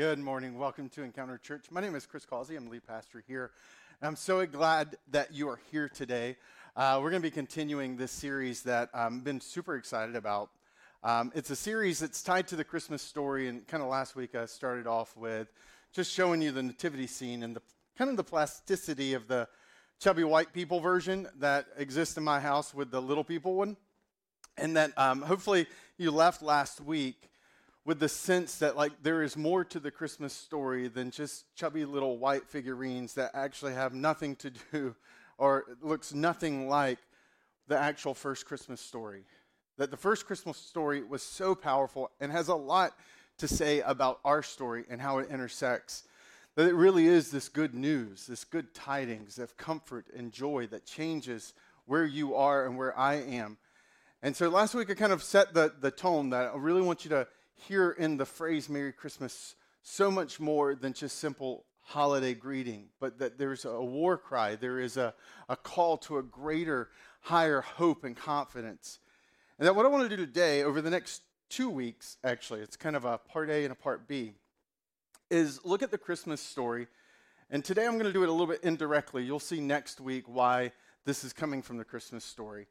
Good morning. Welcome to Encounter Church. My name is Chris Causey. I'm the lead pastor here. And I'm so glad that you are here today. Uh, we're going to be continuing this series that I've been super excited about. Um, it's a series that's tied to the Christmas story. And kind of last week, I started off with just showing you the nativity scene and the kind of the plasticity of the chubby white people version that exists in my house with the little people one. And that um, hopefully you left last week with the sense that like there is more to the Christmas story than just chubby little white figurines that actually have nothing to do or looks nothing like the actual first Christmas story. That the first Christmas story was so powerful and has a lot to say about our story and how it intersects. That it really is this good news, this good tidings of comfort and joy that changes where you are and where I am. And so last week I kind of set the, the tone that I really want you to hear in the phrase Merry Christmas so much more than just simple holiday greeting, but that there's a war cry, there is a, a call to a greater, higher hope and confidence. And that what I want to do today, over the next two weeks, actually, it's kind of a part A and a part B, is look at the Christmas story. And today I'm going to do it a little bit indirectly. You'll see next week why this is coming from the Christmas story.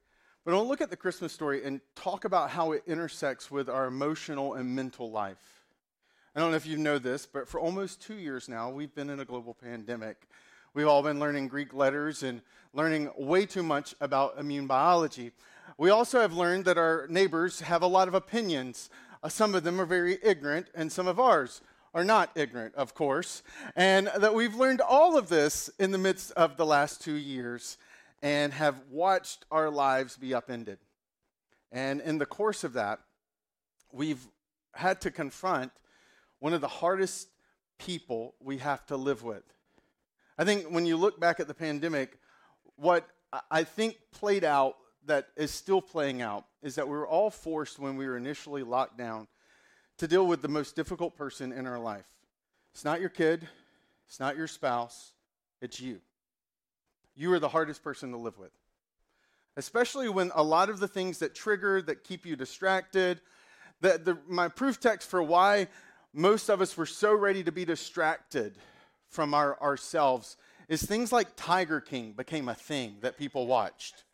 But I'll look at the Christmas story and talk about how it intersects with our emotional and mental life. I don't know if you know this, but for almost two years now, we've been in a global pandemic. We've all been learning Greek letters and learning way too much about immune biology. We also have learned that our neighbors have a lot of opinions. Uh, some of them are very ignorant, and some of ours are not ignorant, of course. And that we've learned all of this in the midst of the last two years and have watched our lives be upended. And in the course of that, we've had to confront one of the hardest people we have to live with. I think when you look back at the pandemic, what I think played out that is still playing out is that we were all forced when we were initially locked down to deal with the most difficult person in our life. It's not your kid, it's not your spouse, it's you you are the hardest person to live with. Especially when a lot of the things that trigger, that keep you distracted, that the, my proof text for why most of us were so ready to be distracted from our, ourselves is things like Tiger King became a thing that people watched.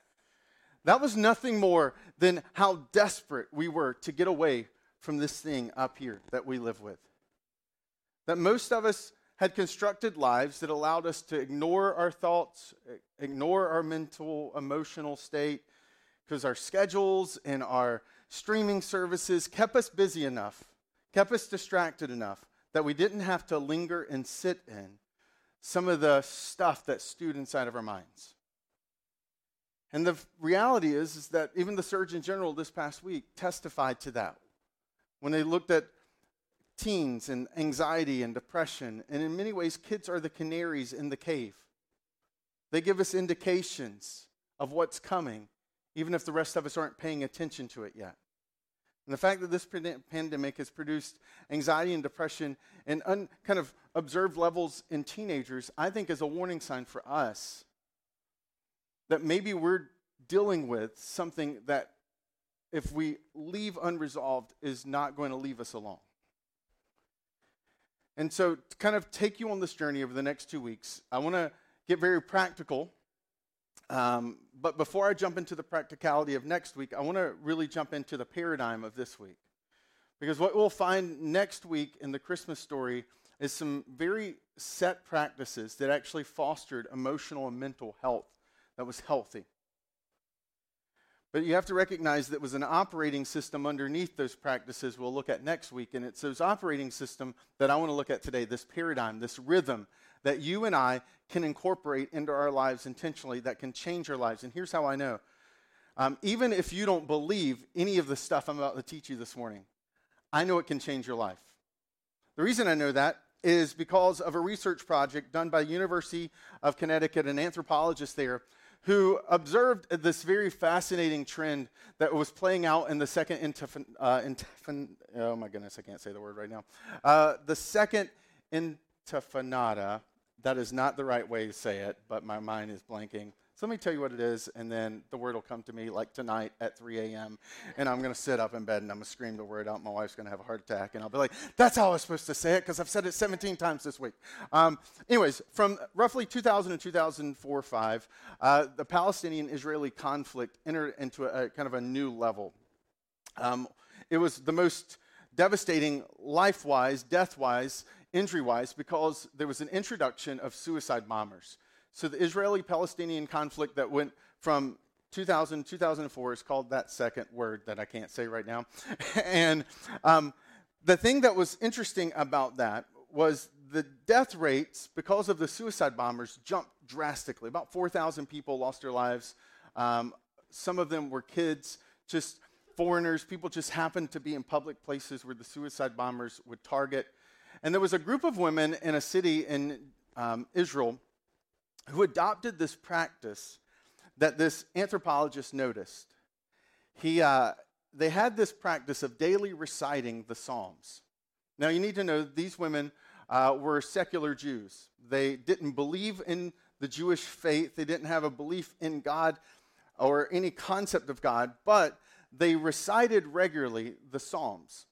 That was nothing more than how desperate we were to get away from this thing up here that we live with. That most of us had constructed lives that allowed us to ignore our thoughts, ignore our mental, emotional state, because our schedules and our streaming services kept us busy enough, kept us distracted enough that we didn't have to linger and sit in some of the stuff that stewed inside of our minds. And the reality is, is that even the Surgeon General this past week testified to that. When they looked at teens and anxiety and depression. And in many ways, kids are the canaries in the cave. They give us indications of what's coming, even if the rest of us aren't paying attention to it yet. And the fact that this pandemic has produced anxiety and depression and un, kind of observed levels in teenagers, I think is a warning sign for us that maybe we're dealing with something that, if we leave unresolved, is not going to leave us alone. And so, to kind of take you on this journey over the next two weeks, I want to get very practical. Um, but before I jump into the practicality of next week, I want to really jump into the paradigm of this week. Because what we'll find next week in the Christmas story is some very set practices that actually fostered emotional and mental health that was healthy. But you have to recognize that was an operating system underneath those practices we'll look at next week. And it's those operating system that I want to look at today, this paradigm, this rhythm that you and I can incorporate into our lives intentionally that can change our lives. And here's how I know. Um, even if you don't believe any of the stuff I'm about to teach you this morning, I know it can change your life. The reason I know that is because of a research project done by the University of Connecticut, an anthropologist there who observed this very fascinating trend that was playing out in the second intifin, uh, intifin, oh my goodness, I can't say the word right now. Uh, the second intifada, that is not the right way to say it, but my mind is blanking. So let me tell you what it is, and then the word will come to me like tonight at 3 a.m. And I'm going to sit up in bed and I'm going to scream the word out. My wife's going to have a heart attack, and I'll be like, that's how I was supposed to say it because I've said it 17 times this week. Um, anyways, from roughly 2000 and 2004 5, uh, the Palestinian Israeli conflict entered into a, a, kind of a new level. Um, it was the most devastating life wise, death wise, injury wise, because there was an introduction of suicide bombers. So the Israeli Palestinian conflict that went from 2000 2004 is called that second word that I can't say right now. and um, the thing that was interesting about that was the death rates, because of the suicide bombers, jumped drastically. About 4,000 people lost their lives. Um, some of them were kids, just foreigners. People just happened to be in public places where the suicide bombers would target. And there was a group of women in a city in um, Israel who adopted this practice that this anthropologist noticed. He, uh, they had this practice of daily reciting the Psalms. Now, you need to know these women uh, were secular Jews. They didn't believe in the Jewish faith, they didn't have a belief in God or any concept of God, but they recited regularly the Psalms.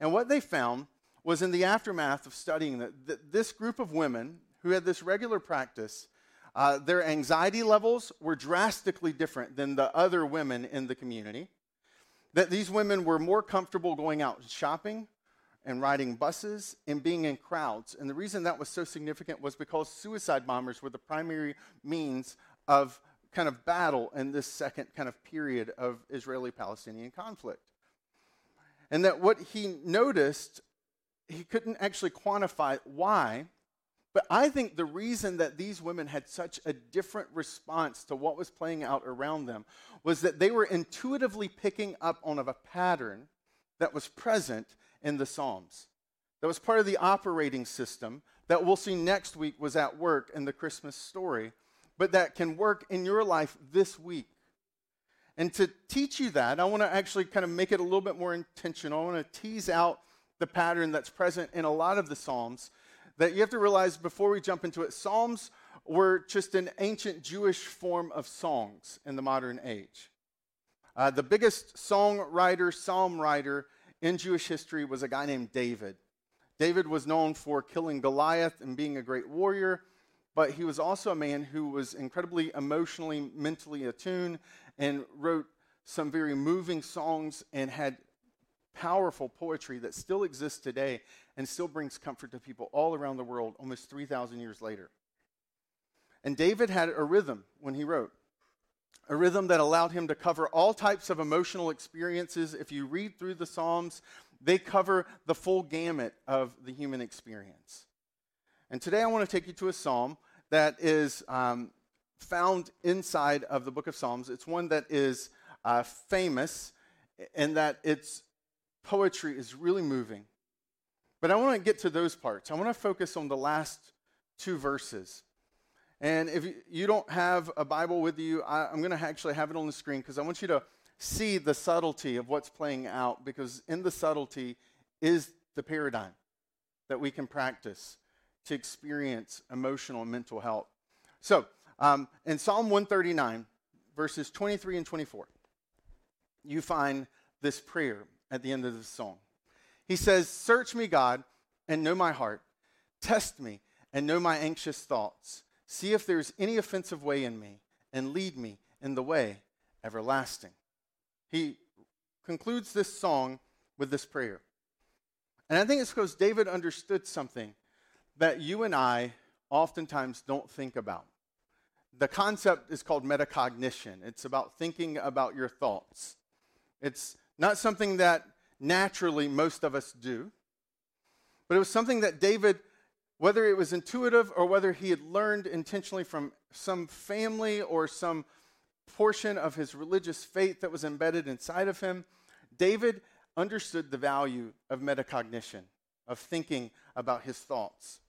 And what they found was in the aftermath of studying that, this group of women who had this regular practice, uh, their anxiety levels were drastically different than the other women in the community. That these women were more comfortable going out shopping and riding buses and being in crowds. And the reason that was so significant was because suicide bombers were the primary means of kind of battle in this second kind of period of Israeli Palestinian conflict. And that what he noticed, he couldn't actually quantify why, but I think the reason that these women had such a different response to what was playing out around them was that they were intuitively picking up on a pattern that was present in the Psalms. That was part of the operating system that we'll see next week was at work in the Christmas story, but that can work in your life this week. And to teach you that, I want to actually kind of make it a little bit more intentional. I want to tease out the pattern that's present in a lot of the Psalms that you have to realize before we jump into it Psalms were just an ancient Jewish form of songs in the modern age. Uh, the biggest songwriter, psalm writer in Jewish history was a guy named David. David was known for killing Goliath and being a great warrior, but he was also a man who was incredibly emotionally, mentally attuned and wrote some very moving songs and had powerful poetry that still exists today and still brings comfort to people all around the world almost 3,000 years later. And David had a rhythm when he wrote, a rhythm that allowed him to cover all types of emotional experiences. If you read through the Psalms, they cover the full gamut of the human experience. And today I want to take you to a psalm that is um, found inside of the book of Psalms. It's one that is uh, famous in that its poetry is really moving. But I want to get to those parts. I want to focus on the last two verses. And if you don't have a Bible with you, I, am going to actually have it on the screen because I want you to see the subtlety of what's playing out because in the subtlety is the paradigm that we can practice to experience emotional and mental health. So, um, in Psalm 139, verses 23 and 24, you find this prayer at the end of the song. He says, Search me, God, and know my heart. Test me and know my anxious thoughts. See if there's any offensive way in me, and lead me in the way everlasting. He concludes this song with this prayer. And I think it's because David understood something that you and I oftentimes don't think about. The concept is called metacognition. It's about thinking about your thoughts. It's not something that naturally most of us do, but it was something that David, whether it was intuitive or whether he had learned intentionally from some family or some portion of his religious faith that was embedded inside of him, David understood the value of metacognition, of thinking about his thoughts.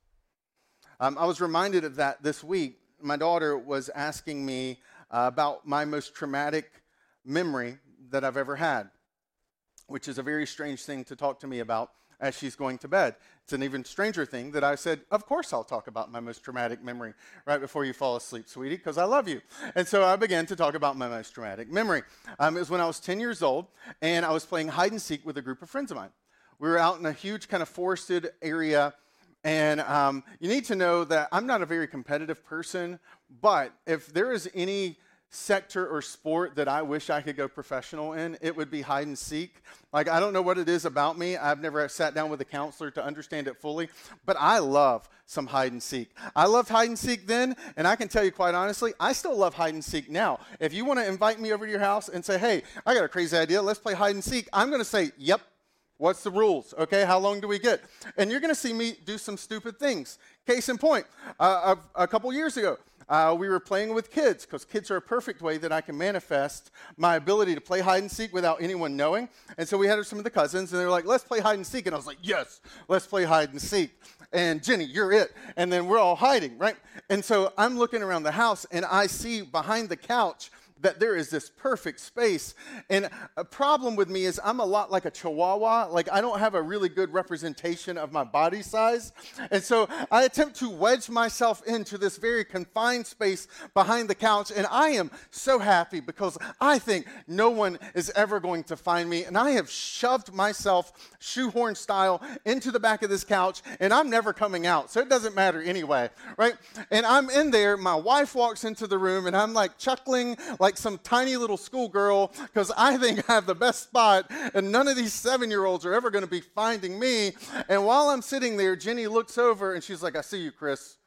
Um, I was reminded of that this week. My daughter was asking me uh, about my most traumatic memory that I've ever had which is a very strange thing to talk to me about. as she's going to bed. It's an even stranger thing that I said, Of course, I'll talk about my most traumatic memory right before you fall asleep, sweetie, because I love you. And so I began to talk about my most traumatic memory. Um, it was when I was 10 years old, and I was playing hide and seek with a group of friends of mine. We were out in a huge kind of forested area. And um, you need to know that I'm not a very competitive person, but if there is any sector or sport that I wish I could go professional in, it would be hide and seek. Like, I don't know what it is about me. I've never sat down with a counselor to understand it fully, but I love some hide and seek. I loved hide and seek then, and I can tell you quite honestly, I still love hide and seek now. If you want to invite me over to your house and say, hey, I got a crazy idea, let's play hide and seek, I'm going to say, yep. What's the rules? Okay, how long do we get? And you're going to see me do some stupid things. Case in point, uh, a, a couple years ago, uh, we were playing with kids because kids are a perfect way that I can manifest my ability to play hide and seek without anyone knowing. And so we had some of the cousins, and they were like, let's play hide and seek. And I was like, yes, let's play hide and seek. And Jenny, you're it. And then we're all hiding, right? And so I'm looking around the house, and I see behind the couch that there is this perfect space. And a problem with me is I'm a lot like a chihuahua. Like I don't have a really good representation of my body size. And so I attempt to wedge myself into this very confined space behind the couch. And I am so happy because I think no one is ever going to find me. And I have shoved myself shoehorn style into the back of this couch and I'm never coming out. So it doesn't matter anyway, right? And I'm in there. My wife walks into the room and I'm like chuckling like like some tiny little schoolgirl because I think I have the best spot, and none of these seven year olds are ever going to be finding me. And while I'm sitting there, Jenny looks over and she's like, I see you, Chris.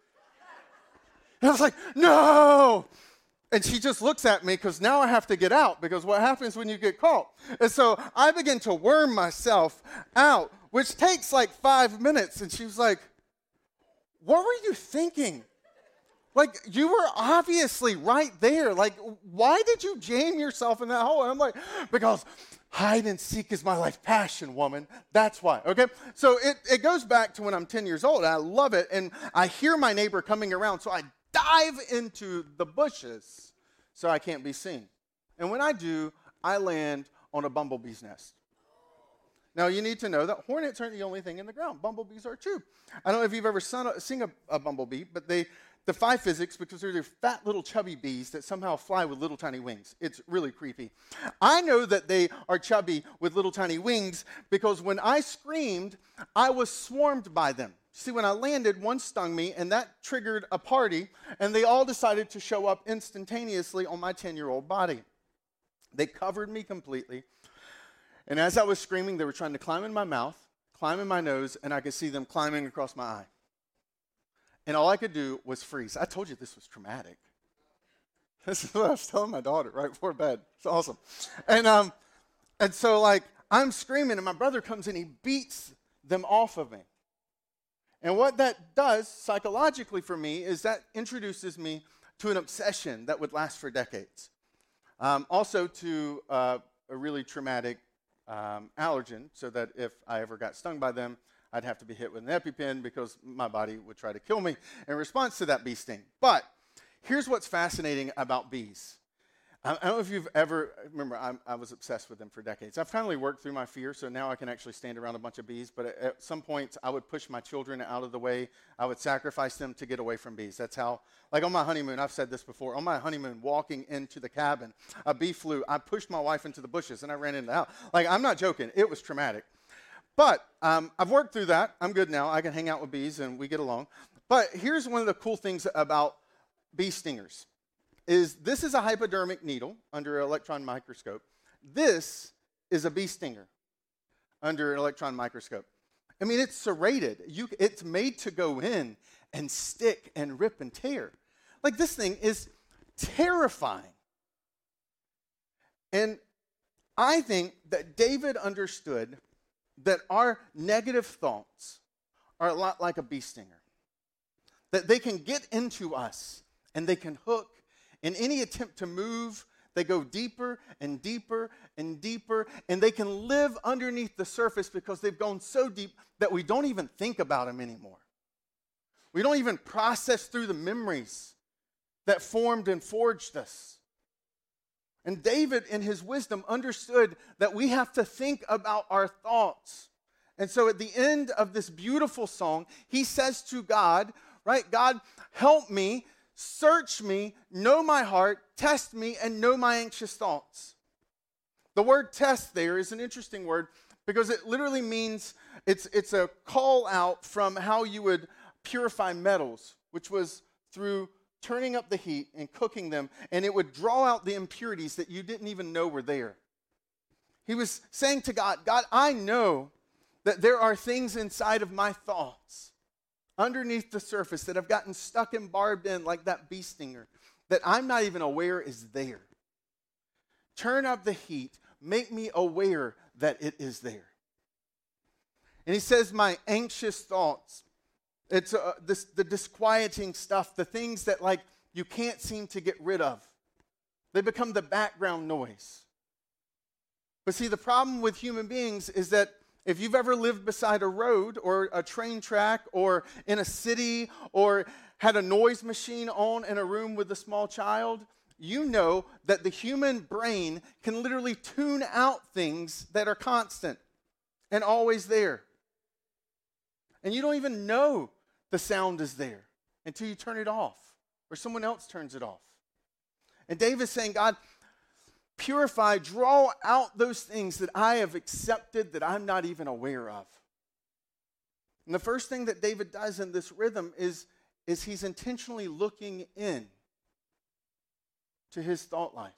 And I was like, no. And she just looks at me because now I have to get out because what happens when you get caught? And so I begin to worm myself out, which takes like five minutes. And she was like, What were you thinking? Like, you were obviously right there. Like, why did you jam yourself in that hole? And I'm like, because hide and seek is my life passion, woman. That's why, okay? So it, it goes back to when I'm 10 years old. I love it. And I hear my neighbor coming around. So I dive into the bushes so I can't be seen. And when I do, I land on a bumblebee's nest. Now, you need to know that hornets aren't the only thing in the ground. Bumblebees are too. I don't know if you've ever seen a, a bumblebee, but they defy physics because they're fat little chubby bees that somehow fly with little tiny wings. It's really creepy. I know that they are chubby with little tiny wings because when I screamed, I was swarmed by them. See, when I landed, one stung me, and that triggered a party, and they all decided to show up instantaneously on my 10 year old body. They covered me completely. And as I was screaming, they were trying to climb in my mouth, climb in my nose, and I could see them climbing across my eye. And all I could do was freeze. I told you this was traumatic. This is what I was telling my daughter right before bed. It's awesome. And, um, and so, like, I'm screaming, and my brother comes in, he beats them off of me. And what that does psychologically for me is that introduces me to an obsession that would last for decades. Um, also, to uh, a really traumatic um, allergen, so that if I ever got stung by them, I'd have to be hit with an EpiPen because my body would try to kill me in response to that bee sting. But here's what's fascinating about bees. I don't know if you've ever, remember, I'm, i was obsessed with them for decades. I've finally worked through my fear, so now I can actually stand around a bunch of bees. But at some point, I would push my children out of the way. I would sacrifice them to get away from bees. That's how, like on my honeymoon, I've said this before. On my honeymoon, walking into the cabin, a bee flew. I pushed my wife into the bushes and I ran into the house. Like, I'm not joking. It was traumatic. But um, I've worked through that. I'm good now. I can hang out with bees and we get along. But here's one of the cool things about bee stingers is this is a hypodermic needle under an electron microscope. This is a bee stinger under an electron microscope. I mean, it's serrated. You, it's made to go in and stick and rip and tear. Like this thing is terrifying. And I think that David understood that our negative thoughts are a lot like a bee stinger. That they can get into us and they can hook. In any attempt to move, they go deeper and deeper and deeper, and they can live underneath the surface because they've gone so deep that we don't even think about them anymore. We don't even process through the memories that formed and forged us. And David, in his wisdom, understood that we have to think about our thoughts And so at the end of this beautiful song, he says to God, right, God, help me, search me, know my heart, test me, and know my anxious thoughts. The word test there is an interesting word because it literally means it's, it's a call out from how you would purify metals, which was through turning up the heat and cooking them, and it would draw out the impurities that you didn't even know were there. He was saying to God, God, I know that there are things inside of my thoughts underneath the surface that have gotten stuck and barbed in like that bee stinger that I'm not even aware is there. Turn up the heat, make me aware that it is there. And he says, My anxious thoughts. It's uh, this, the disquieting stuff, the things that like you can't seem to get rid of. They become the background noise. But see, the problem with human beings is that if you've ever lived beside a road or a train track or in a city or had a noise machine on in a room with a small child, you know that the human brain can literally tune out things that are constant and always there. And you don't even know the sound is there until you turn it off or someone else turns it off. And David's saying, God, purify, draw out those things that I have accepted that I'm not even aware of. And the first thing that David does in this rhythm is, is he's intentionally looking in to his thought life,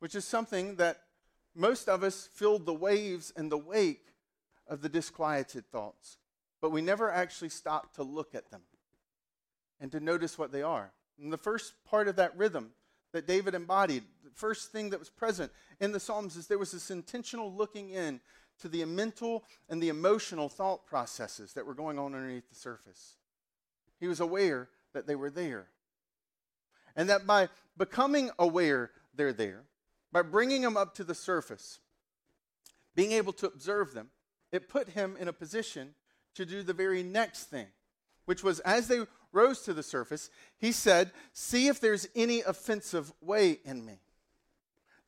which is something that most of us filled the waves and the wake of the disquieted thoughts, but we never actually stop to look at them and to notice what they are. And the first part of that rhythm that David embodied, the first thing that was present in the Psalms is there was this intentional looking in to the mental and the emotional thought processes that were going on underneath the surface. He was aware that they were there. And that by becoming aware they're there, by bringing them up to the surface, being able to observe them, it put him in a position to do the very next thing, which was as they rose to the surface, he said, See if there's any offensive way in me.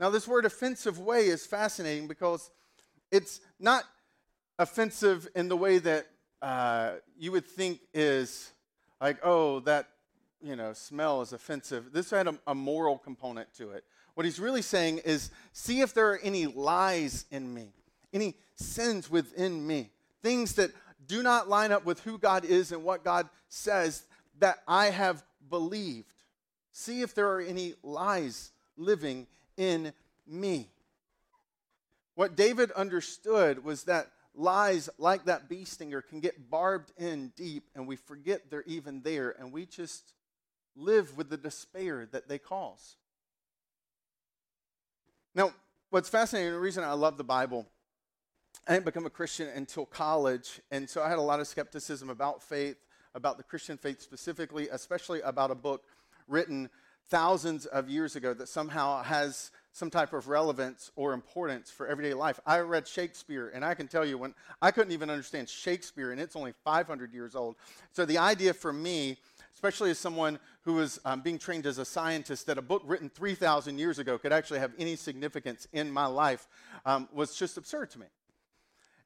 Now, this word offensive way is fascinating because it's not offensive in the way that uh, you would think is like, oh, that you know smell is offensive. This had a, a moral component to it. What he's really saying is, see if there are any lies in me, any sins within me, things that do not line up with who God is and what God says that I have believed. See if there are any lies living in me. What David understood was that lies like that bee stinger can get barbed in deep and we forget they're even there and we just live with the despair that they cause. Now, what's fascinating, the reason I love the Bible, I didn't become a Christian until college, and so I had a lot of skepticism about faith about the Christian faith specifically, especially about a book written thousands of years ago that somehow has some type of relevance or importance for everyday life. I read Shakespeare, and I can tell you when I couldn't even understand Shakespeare, and it's only 500 years old. So the idea for me, especially as someone who was um, being trained as a scientist, that a book written 3,000 years ago could actually have any significance in my life um, was just absurd to me.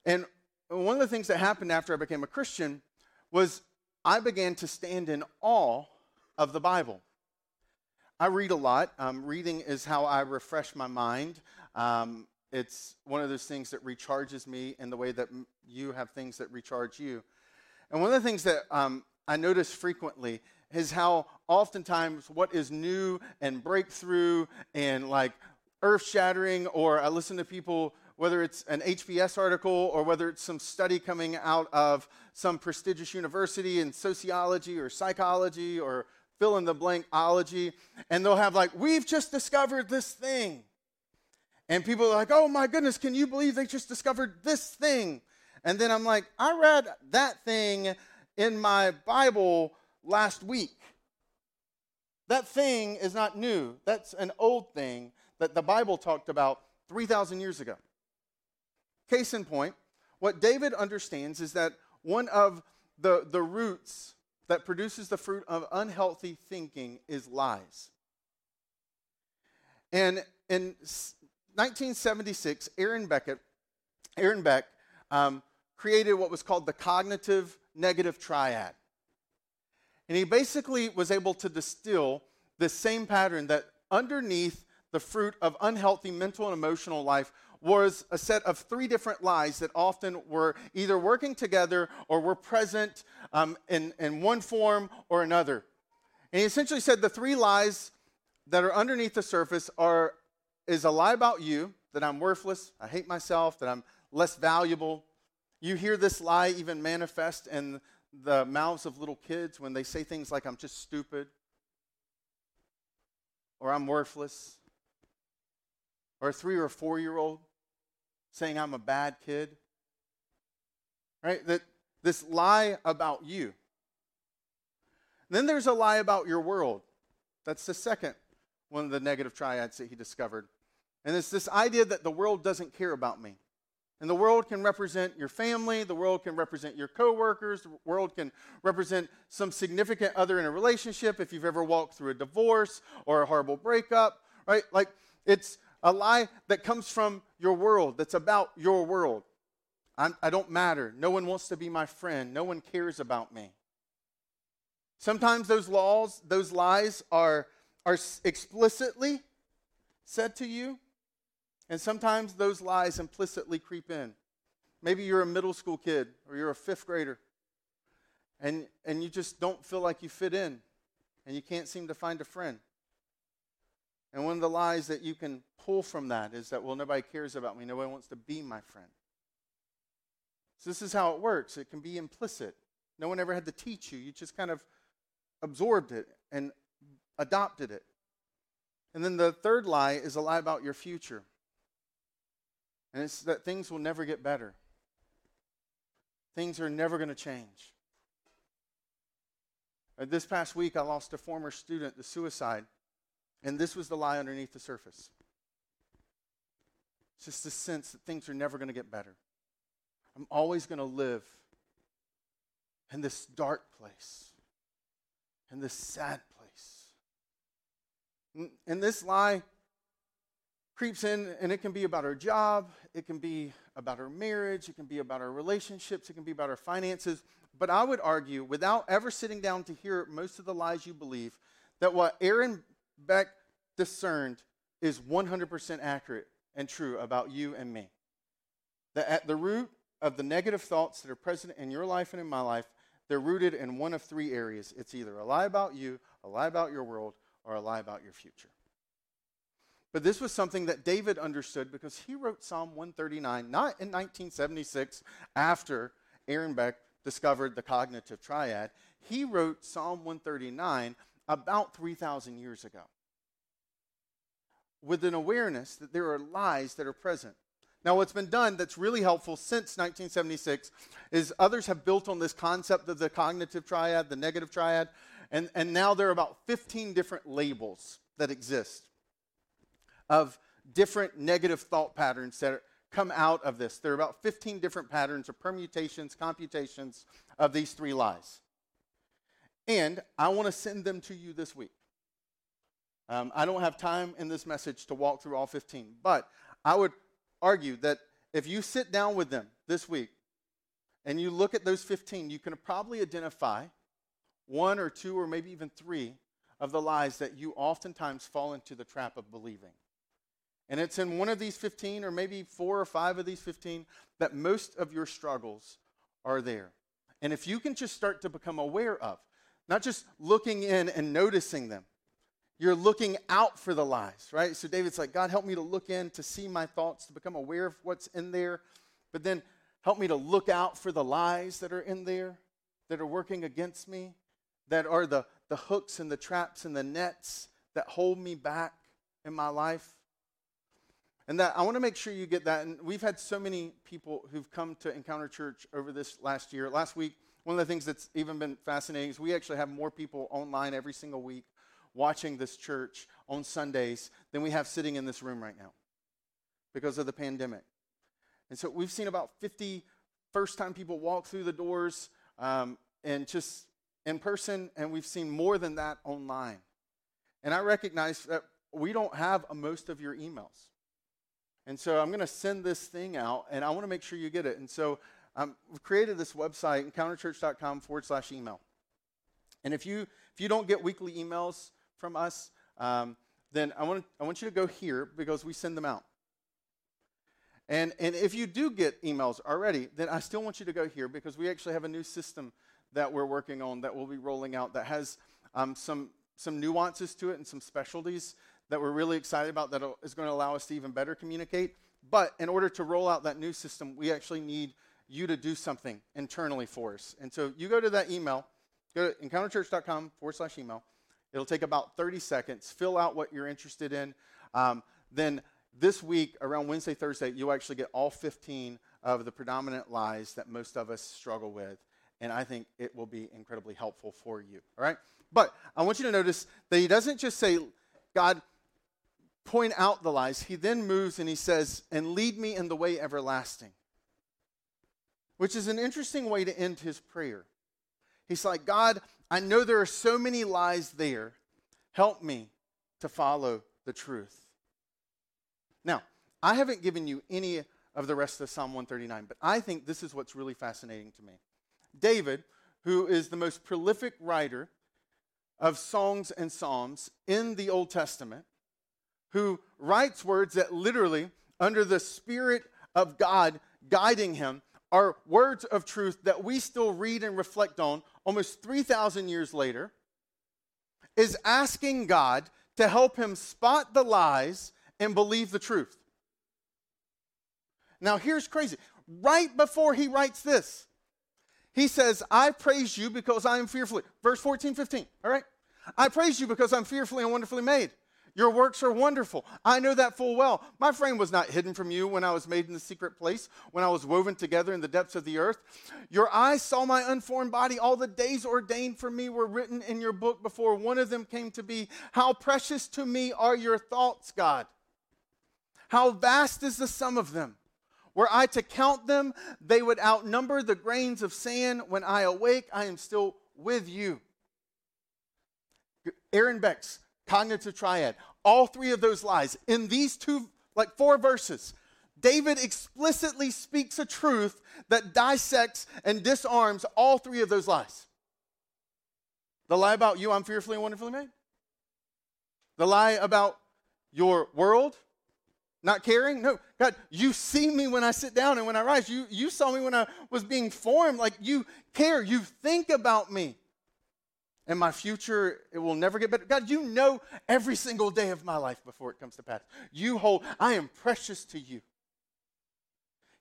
And one of the things that happened after I became a Christian was I began to stand in awe of the Bible. I read a lot. Um, reading is how I refresh my mind. Um, it's one of those things that recharges me in the way that you have things that recharge you. And one of the things that um, I notice frequently is how oftentimes what is new and breakthrough and like earth shattering, or I listen to people whether it's an HBS article or whether it's some study coming out of some prestigious university in sociology or psychology or fill in the blank ology, and they'll have like, we've just discovered this thing. And people are like, oh my goodness, can you believe they just discovered this thing? And then I'm like, I read that thing in my Bible last week. That thing is not new. That's an old thing that the Bible talked about 3,000 years ago. Case in point, what David understands is that one of the, the roots that produces the fruit of unhealthy thinking is lies. And in 1976, Aaron Beckett, Aaron Beck um, created what was called the cognitive negative triad. And he basically was able to distill the same pattern that underneath the fruit of unhealthy mental and emotional life was a set of three different lies that often were either working together or were present um, in, in one form or another. And he essentially said the three lies that are underneath the surface are is a lie about you, that I'm worthless, I hate myself, that I'm less valuable. You hear this lie even manifest in the mouths of little kids when they say things like, I'm just stupid, or I'm worthless, or a three or four year old saying I'm a bad kid. Right? That this lie about you. Then there's a lie about your world. That's the second one of the negative triads that he discovered. And it's this idea that the world doesn't care about me. And the world can represent your family, the world can represent your coworkers, the world can represent some significant other in a relationship if you've ever walked through a divorce or a horrible breakup, right? Like it's a lie that comes from your world, that's about your world. I'm, I do not matter. No one wants to be my friend. No one cares about me. Sometimes those laws, those lies are, are explicitly said to you, and sometimes those lies implicitly creep in. Maybe you're a middle school kid or you're a fifth grader and, and you just don't feel like you fit in and you can't seem to find a friend. And one of the lies that you can pull from that is that, well, nobody cares about me. Nobody wants to be my friend. So this is how it works. It can be implicit. No one ever had to teach you. You just kind of absorbed it and adopted it. And then the third lie is a lie about your future. And it's that things will never get better. Things are never going to change. Uh, this past week, I lost a former student to suicide, and this was the lie underneath the surface. It's just the sense that things are never going to get better. I'm always going to live in this dark place, in this sad place. And this lie creeps in, and it can be about our job, it can be about our marriage, it can be about our relationships, it can be about our finances. But I would argue, without ever sitting down to hear most of the lies you believe, that what Aaron Beck discerned is 100% accurate and true about you and me. That at the root of the negative thoughts that are present in your life and in my life, they're rooted in one of three areas. It's either a lie about you, a lie about your world, or a lie about your future. But this was something that David understood because he wrote Psalm 139, not in 1976 after Aaron Beck discovered the cognitive triad. He wrote Psalm 139 about 3,000 years ago with an awareness that there are lies that are present. Now, what's been done that's really helpful since 1976 is others have built on this concept of the cognitive triad, the negative triad, and, and now there are about 15 different labels that exist of different negative thought patterns that come out of this. There are about 15 different patterns or permutations, computations of these three lies. And I want to send them to you this week. Um, I don't have time in this message to walk through all 15, but I would argue that if you sit down with them this week and you look at those 15, you can probably identify one or two or maybe even three of the lies that you oftentimes fall into the trap of believing. And it's in one of these 15, or maybe four or five of these 15, that most of your struggles are there. And if you can just start to become aware of, not just looking in and noticing them, you're looking out for the lies, right? So David's like, God, help me to look in, to see my thoughts, to become aware of what's in there, but then help me to look out for the lies that are in there, that are working against me, that are the, the hooks and the traps and the nets that hold me back in my life. And that I want to make sure you get that. And we've had so many people who've come to Encounter Church over this last year. Last week, one of the things that's even been fascinating is we actually have more people online every single week watching this church on Sundays than we have sitting in this room right now because of the pandemic. And so we've seen about 50 first time people walk through the doors um, and just in person, and we've seen more than that online. And I recognize that we don't have most of your emails. And so I'm going to send this thing out, and I want to make sure you get it. And so um, we've created this website, encounterchurch.com forward slash email. And if you if you don't get weekly emails from us, um, then I want I want you to go here because we send them out. And and if you do get emails already, then I still want you to go here because we actually have a new system that we're working on that we'll be rolling out that has um, some some nuances to it and some specialties that we're really excited about that is going to allow us to even better communicate. But in order to roll out that new system, we actually need you to do something internally for us. And so you go to that email, go to encounterchurch.com forward slash email. It'll take about 30 seconds. Fill out what you're interested in. Um, then this week, around Wednesday, Thursday, you'll actually get all 15 of the predominant lies that most of us struggle with. And I think it will be incredibly helpful for you. All right? But I want you to notice that he doesn't just say, God, point out the lies. He then moves and he says, and lead me in the way everlasting, which is an interesting way to end his prayer. He's like, God, I know there are so many lies there. Help me to follow the truth. Now, I haven't given you any of the rest of Psalm 139, but I think this is what's really fascinating to me. David, who is the most prolific writer of songs and psalms in the Old Testament, who writes words that literally, under the Spirit of God guiding him, are words of truth that we still read and reflect on almost 3,000 years later, is asking God to help him spot the lies and believe the truth. Now, here's crazy. Right before he writes this, he says, I praise you because I am fearfully. Verse 14, 15, all right? I praise you because I'm fearfully and wonderfully made. Your works are wonderful. I know that full well. My frame was not hidden from you when I was made in the secret place, when I was woven together in the depths of the earth. Your eyes saw my unformed body. All the days ordained for me were written in your book before one of them came to be. How precious to me are your thoughts, God. How vast is the sum of them. Were I to count them, they would outnumber the grains of sand. When I awake, I am still with you. Aaron Beck's cognitive triad. All three of those lies. In these two, like four verses, David explicitly speaks a truth that dissects and disarms all three of those lies. The lie about you, I'm fearfully and wonderfully made. The lie about your world, not caring. No, God, you see me when I sit down and when I rise. You, you saw me when I was being formed. Like you care, you think about me and my future it will never get better. God you know every single day of my life before it comes to pass. You hold i am precious to you.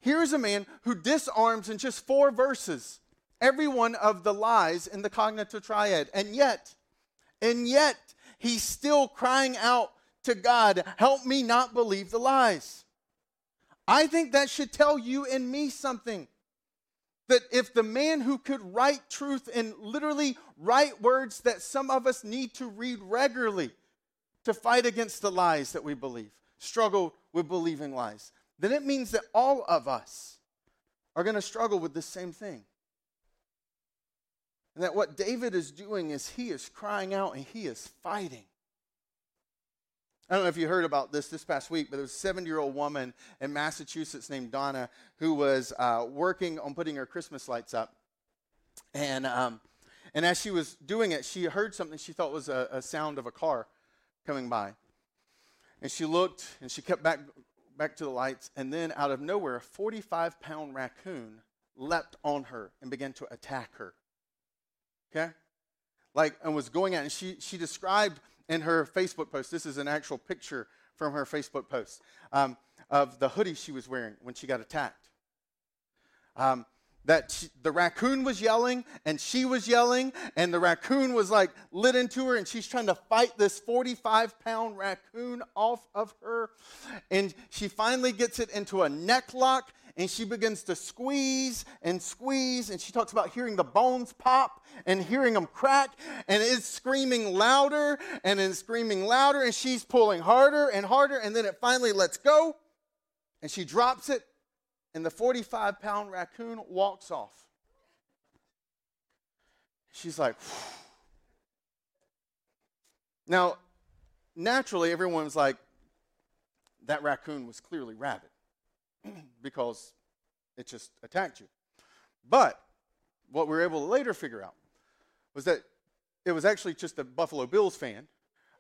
Here's a man who disarms in just four verses every one of the lies in the cognitive triad. And yet and yet he's still crying out to god help me not believe the lies. I think that should tell you and me something that if the man who could write truth and literally write words that some of us need to read regularly to fight against the lies that we believe, struggle with believing lies, then it means that all of us are going to struggle with the same thing. And that what David is doing is he is crying out and he is fighting. I don't know if you heard about this this past week, but there was a 70 year old woman in Massachusetts named Donna who was uh, working on putting her Christmas lights up. And, um, and as she was doing it, she heard something she thought was a, a sound of a car coming by. And she looked and she kept back, back to the lights. And then out of nowhere, a 45 pound raccoon leapt on her and began to attack her. Okay? Like, and was going at, and she, she described in her Facebook post. This is an actual picture from her Facebook post um, of the hoodie she was wearing when she got attacked. Um, that she, the raccoon was yelling and she was yelling and the raccoon was like lit into her and she's trying to fight this 45 pound raccoon off of her and she finally gets it into a neck lock and she begins to squeeze and squeeze and she talks about hearing the bones pop and hearing them crack and it's screaming louder and it's screaming louder and she's pulling harder and harder and then it finally lets go and she drops it and the 45 pound raccoon walks off she's like Phew. now naturally everyone's like that raccoon was clearly rabid because it just attacked you. But what we were able to later figure out was that it was actually just a Buffalo Bills fan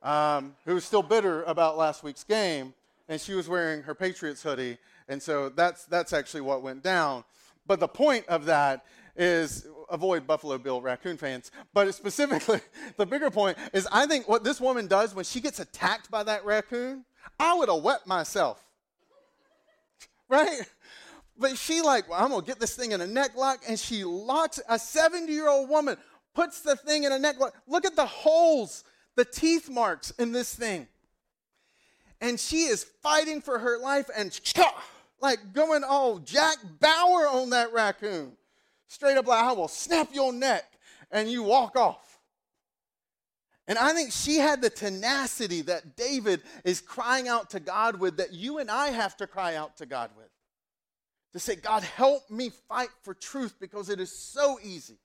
um, who was still bitter about last week's game, and she was wearing her Patriots hoodie, and so that's that's actually what went down. But the point of that is avoid Buffalo Bill raccoon fans. But specifically, the bigger point is I think what this woman does when she gets attacked by that raccoon, I would have wept myself. Right? But she like, well, I'm gonna get this thing in a neck lock, and she locks a 70-year-old woman, puts the thing in a neck lock. Look at the holes, the teeth marks in this thing. And she is fighting for her life and like going all Jack Bauer on that raccoon. Straight up like, I will snap your neck, and you walk off. And I think she had the tenacity that David is crying out to God with, that you and I have to cry out to God with to say, God, help me fight for truth because it is so easy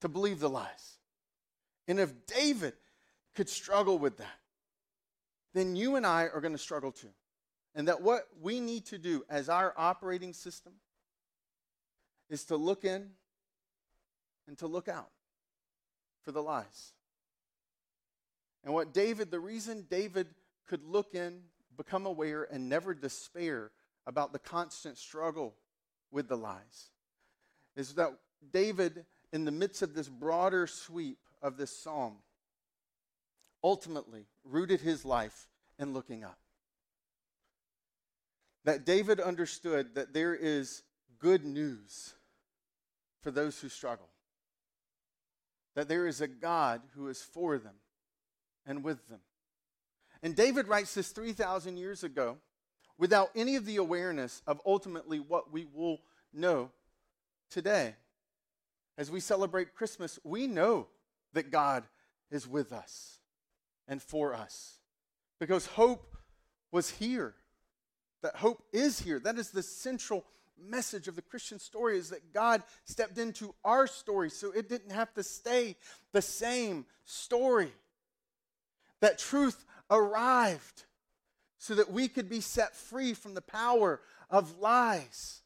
to believe the lies. And if David could struggle with that, then you and I are going to struggle too. And that what we need to do as our operating system is to look in and to look out for the lies. And what David, the reason David could look in, become aware, and never despair about the constant struggle with the lies is that David, in the midst of this broader sweep of this psalm, ultimately rooted his life in looking up. That David understood that there is good news for those who struggle, that there is a God who is for them and with them. And David writes this 3,000 years ago without any of the awareness of ultimately what we will know today. As we celebrate Christmas, we know that God is with us and for us because hope was here. That hope is here. That is the central message of the Christian story is that God stepped into our story so it didn't have to stay the same story. That truth arrived so that we could be set free from the power of lies.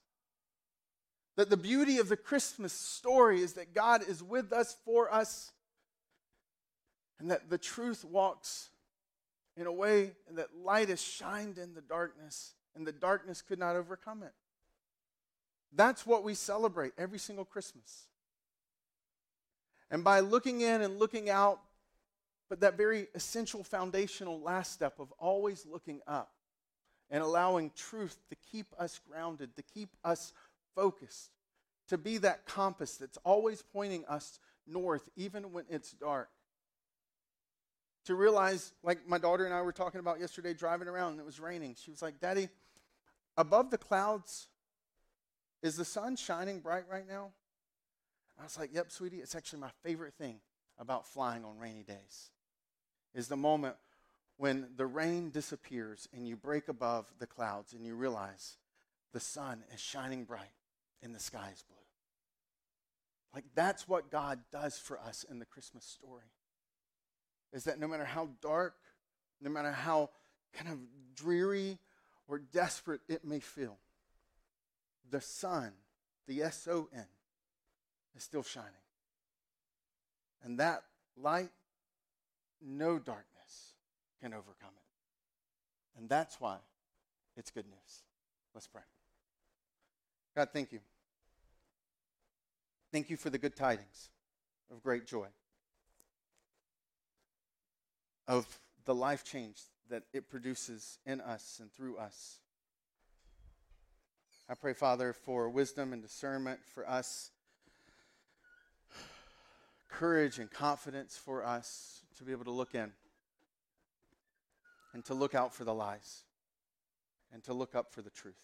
That the beauty of the Christmas story is that God is with us, for us, and that the truth walks in a way and that light has shined in the darkness, and the darkness could not overcome it. That's what we celebrate every single Christmas. And by looking in and looking out, but that very essential foundational last step of always looking up and allowing truth to keep us grounded, to keep us focused, to be that compass that's always pointing us north, even when it's dark. To realize, like my daughter and I were talking about yesterday, driving around and it was raining. She was like, Daddy, above the clouds, is the sun shining bright right now? I was like, Yep, sweetie, it's actually my favorite thing about flying on rainy days is the moment when the rain disappears and you break above the clouds and you realize the sun is shining bright and the sky is blue. Like that's what God does for us in the Christmas story. Is that no matter how dark, no matter how kind of dreary or desperate it may feel, the sun, the S O N, is still shining. And that light no darkness can overcome it. And that's why it's good news. Let's pray. God, thank you. Thank you for the good tidings of great joy, of the life change that it produces in us and through us. I pray, Father, for wisdom and discernment for us, courage and confidence for us to be able to look in and to look out for the lies and to look up for the truth.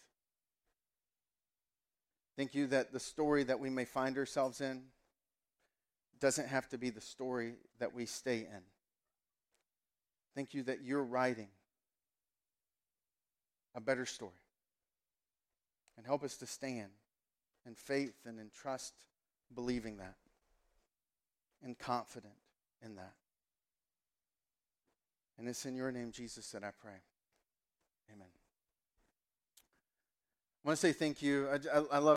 Thank you that the story that we may find ourselves in doesn't have to be the story that we stay in. Thank you that you're writing a better story. And help us to stand in faith and in trust, believing that, and confident in that. And it's in your name, Jesus, that I pray. Amen. I want to say thank you. I, I, I love